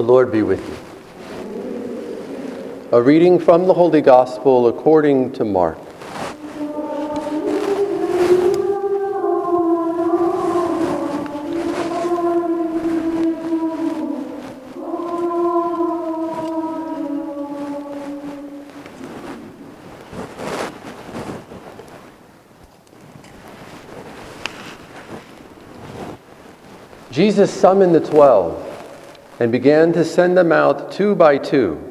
The Lord be with you. A reading from the Holy Gospel according to Mark. Jesus summoned the twelve and began to send them out two by two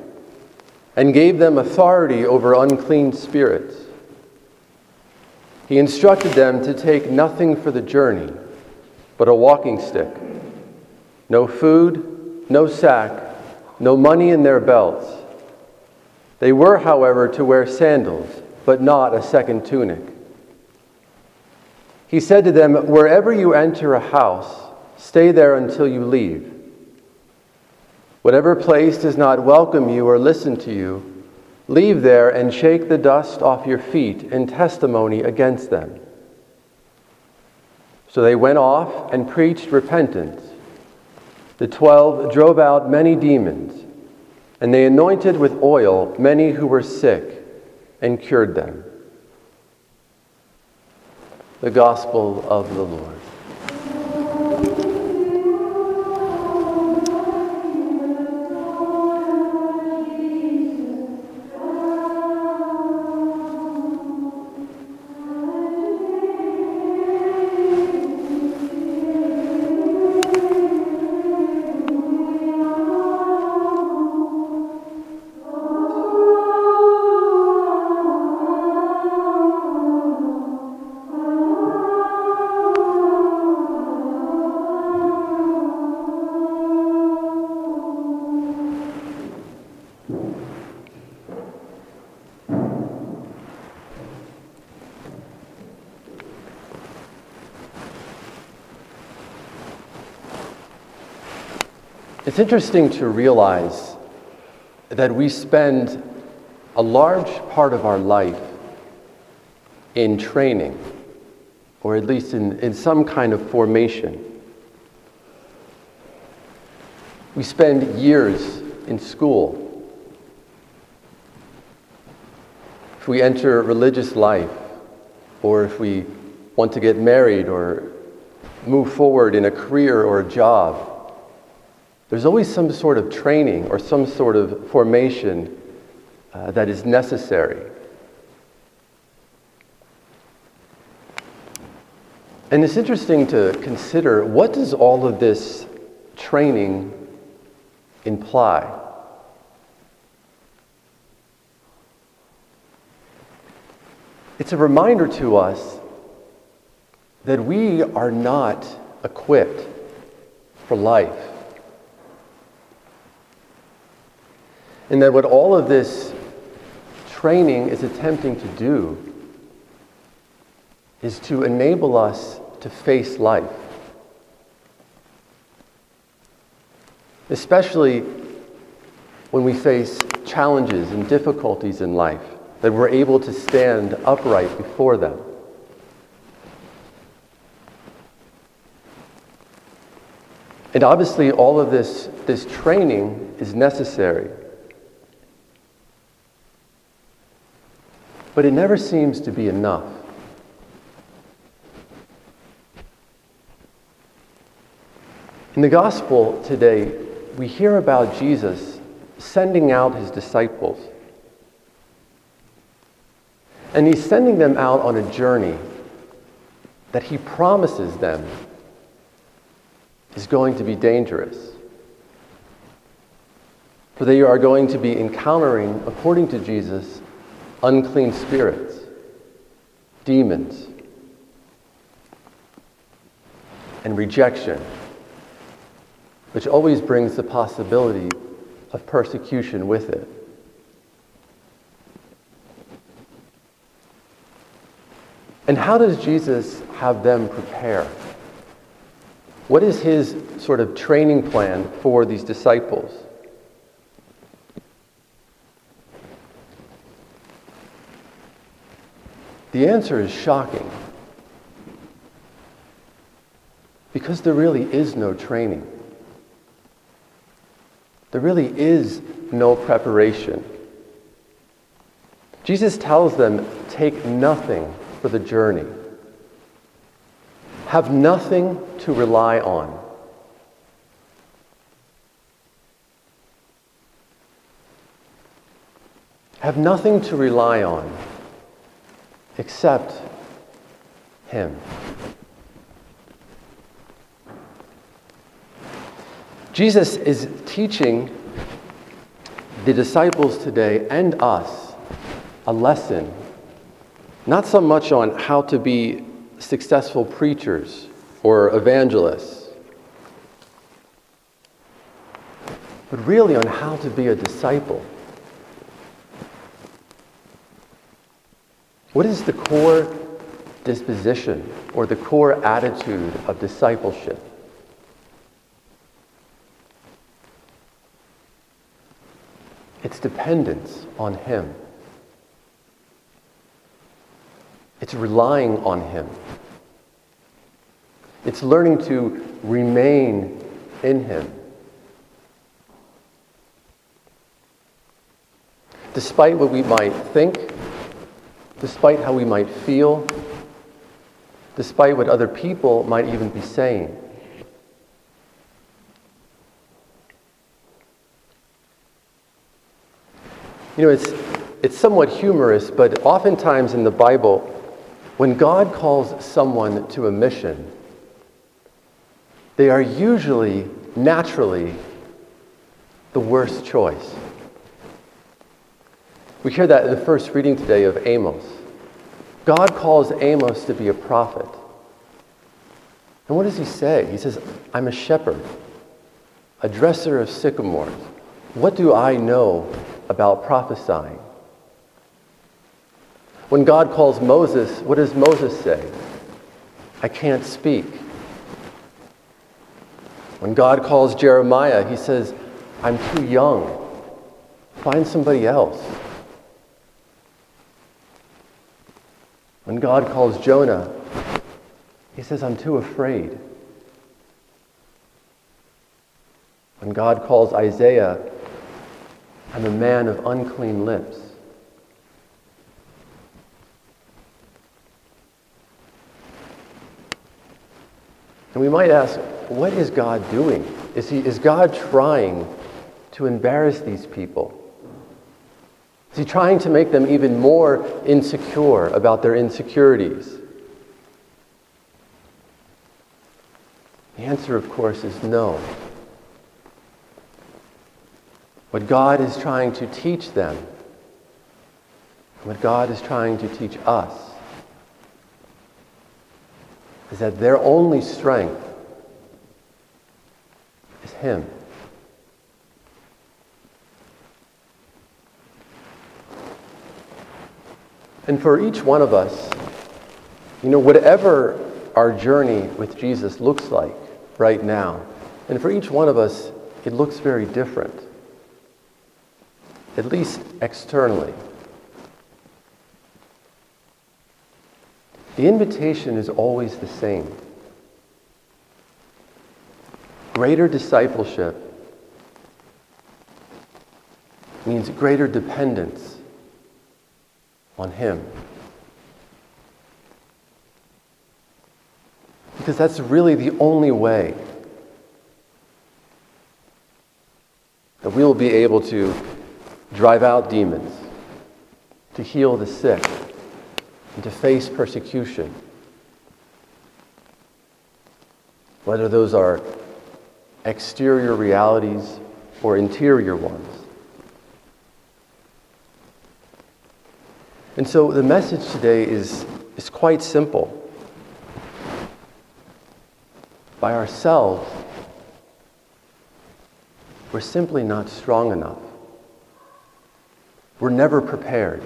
and gave them authority over unclean spirits. He instructed them to take nothing for the journey but a walking stick, no food, no sack, no money in their belts. They were, however, to wear sandals, but not a second tunic. He said to them, Wherever you enter a house, Stay there until you leave. Whatever place does not welcome you or listen to you, leave there and shake the dust off your feet in testimony against them. So they went off and preached repentance. The twelve drove out many demons, and they anointed with oil many who were sick and cured them. The Gospel of the Lord. It's interesting to realize that we spend a large part of our life in training, or at least in, in some kind of formation. We spend years in school. If we enter religious life, or if we want to get married or move forward in a career or a job, there's always some sort of training or some sort of formation uh, that is necessary. And it's interesting to consider what does all of this training imply? It's a reminder to us that we are not equipped for life. And that what all of this training is attempting to do is to enable us to face life. Especially when we face challenges and difficulties in life, that we're able to stand upright before them. And obviously, all of this, this training is necessary. But it never seems to be enough. In the gospel today, we hear about Jesus sending out his disciples. And he's sending them out on a journey that he promises them is going to be dangerous. For they are going to be encountering, according to Jesus, unclean spirits, demons, and rejection, which always brings the possibility of persecution with it. And how does Jesus have them prepare? What is his sort of training plan for these disciples? The answer is shocking. Because there really is no training. There really is no preparation. Jesus tells them, take nothing for the journey. Have nothing to rely on. Have nothing to rely on except Him. Jesus is teaching the disciples today and us a lesson, not so much on how to be successful preachers or evangelists, but really on how to be a disciple. What is the core disposition or the core attitude of discipleship? It's dependence on Him. It's relying on Him. It's learning to remain in Him. Despite what we might think, despite how we might feel, despite what other people might even be saying. You know, it's, it's somewhat humorous, but oftentimes in the Bible, when God calls someone to a mission, they are usually, naturally, the worst choice. We hear that in the first reading today of Amos. God calls Amos to be a prophet. And what does he say? He says, I'm a shepherd, a dresser of sycamores. What do I know about prophesying? When God calls Moses, what does Moses say? I can't speak. When God calls Jeremiah, he says, I'm too young. Find somebody else. When God calls Jonah, he says, I'm too afraid. When God calls Isaiah, I'm a man of unclean lips. And we might ask, what is God doing? Is, he, is God trying to embarrass these people? Is he trying to make them even more insecure about their insecurities? The answer, of course, is no. What God is trying to teach them, what God is trying to teach us, is that their only strength is Him. And for each one of us, you know, whatever our journey with Jesus looks like right now, and for each one of us, it looks very different at least externally. The invitation is always the same greater discipleship means greater dependence on Him. Because that's really the only way that we will be able to drive out demons, to heal the sick, and to face persecution. Whether those are exterior realities or interior ones. And so the message today is, is quite simple. By ourselves, we're simply not strong enough. We're never prepared.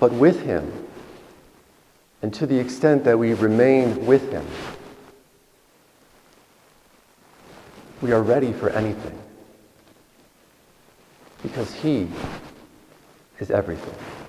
But with Him, and to the extent that we remain with Him, we are ready for anything. Because He is everything.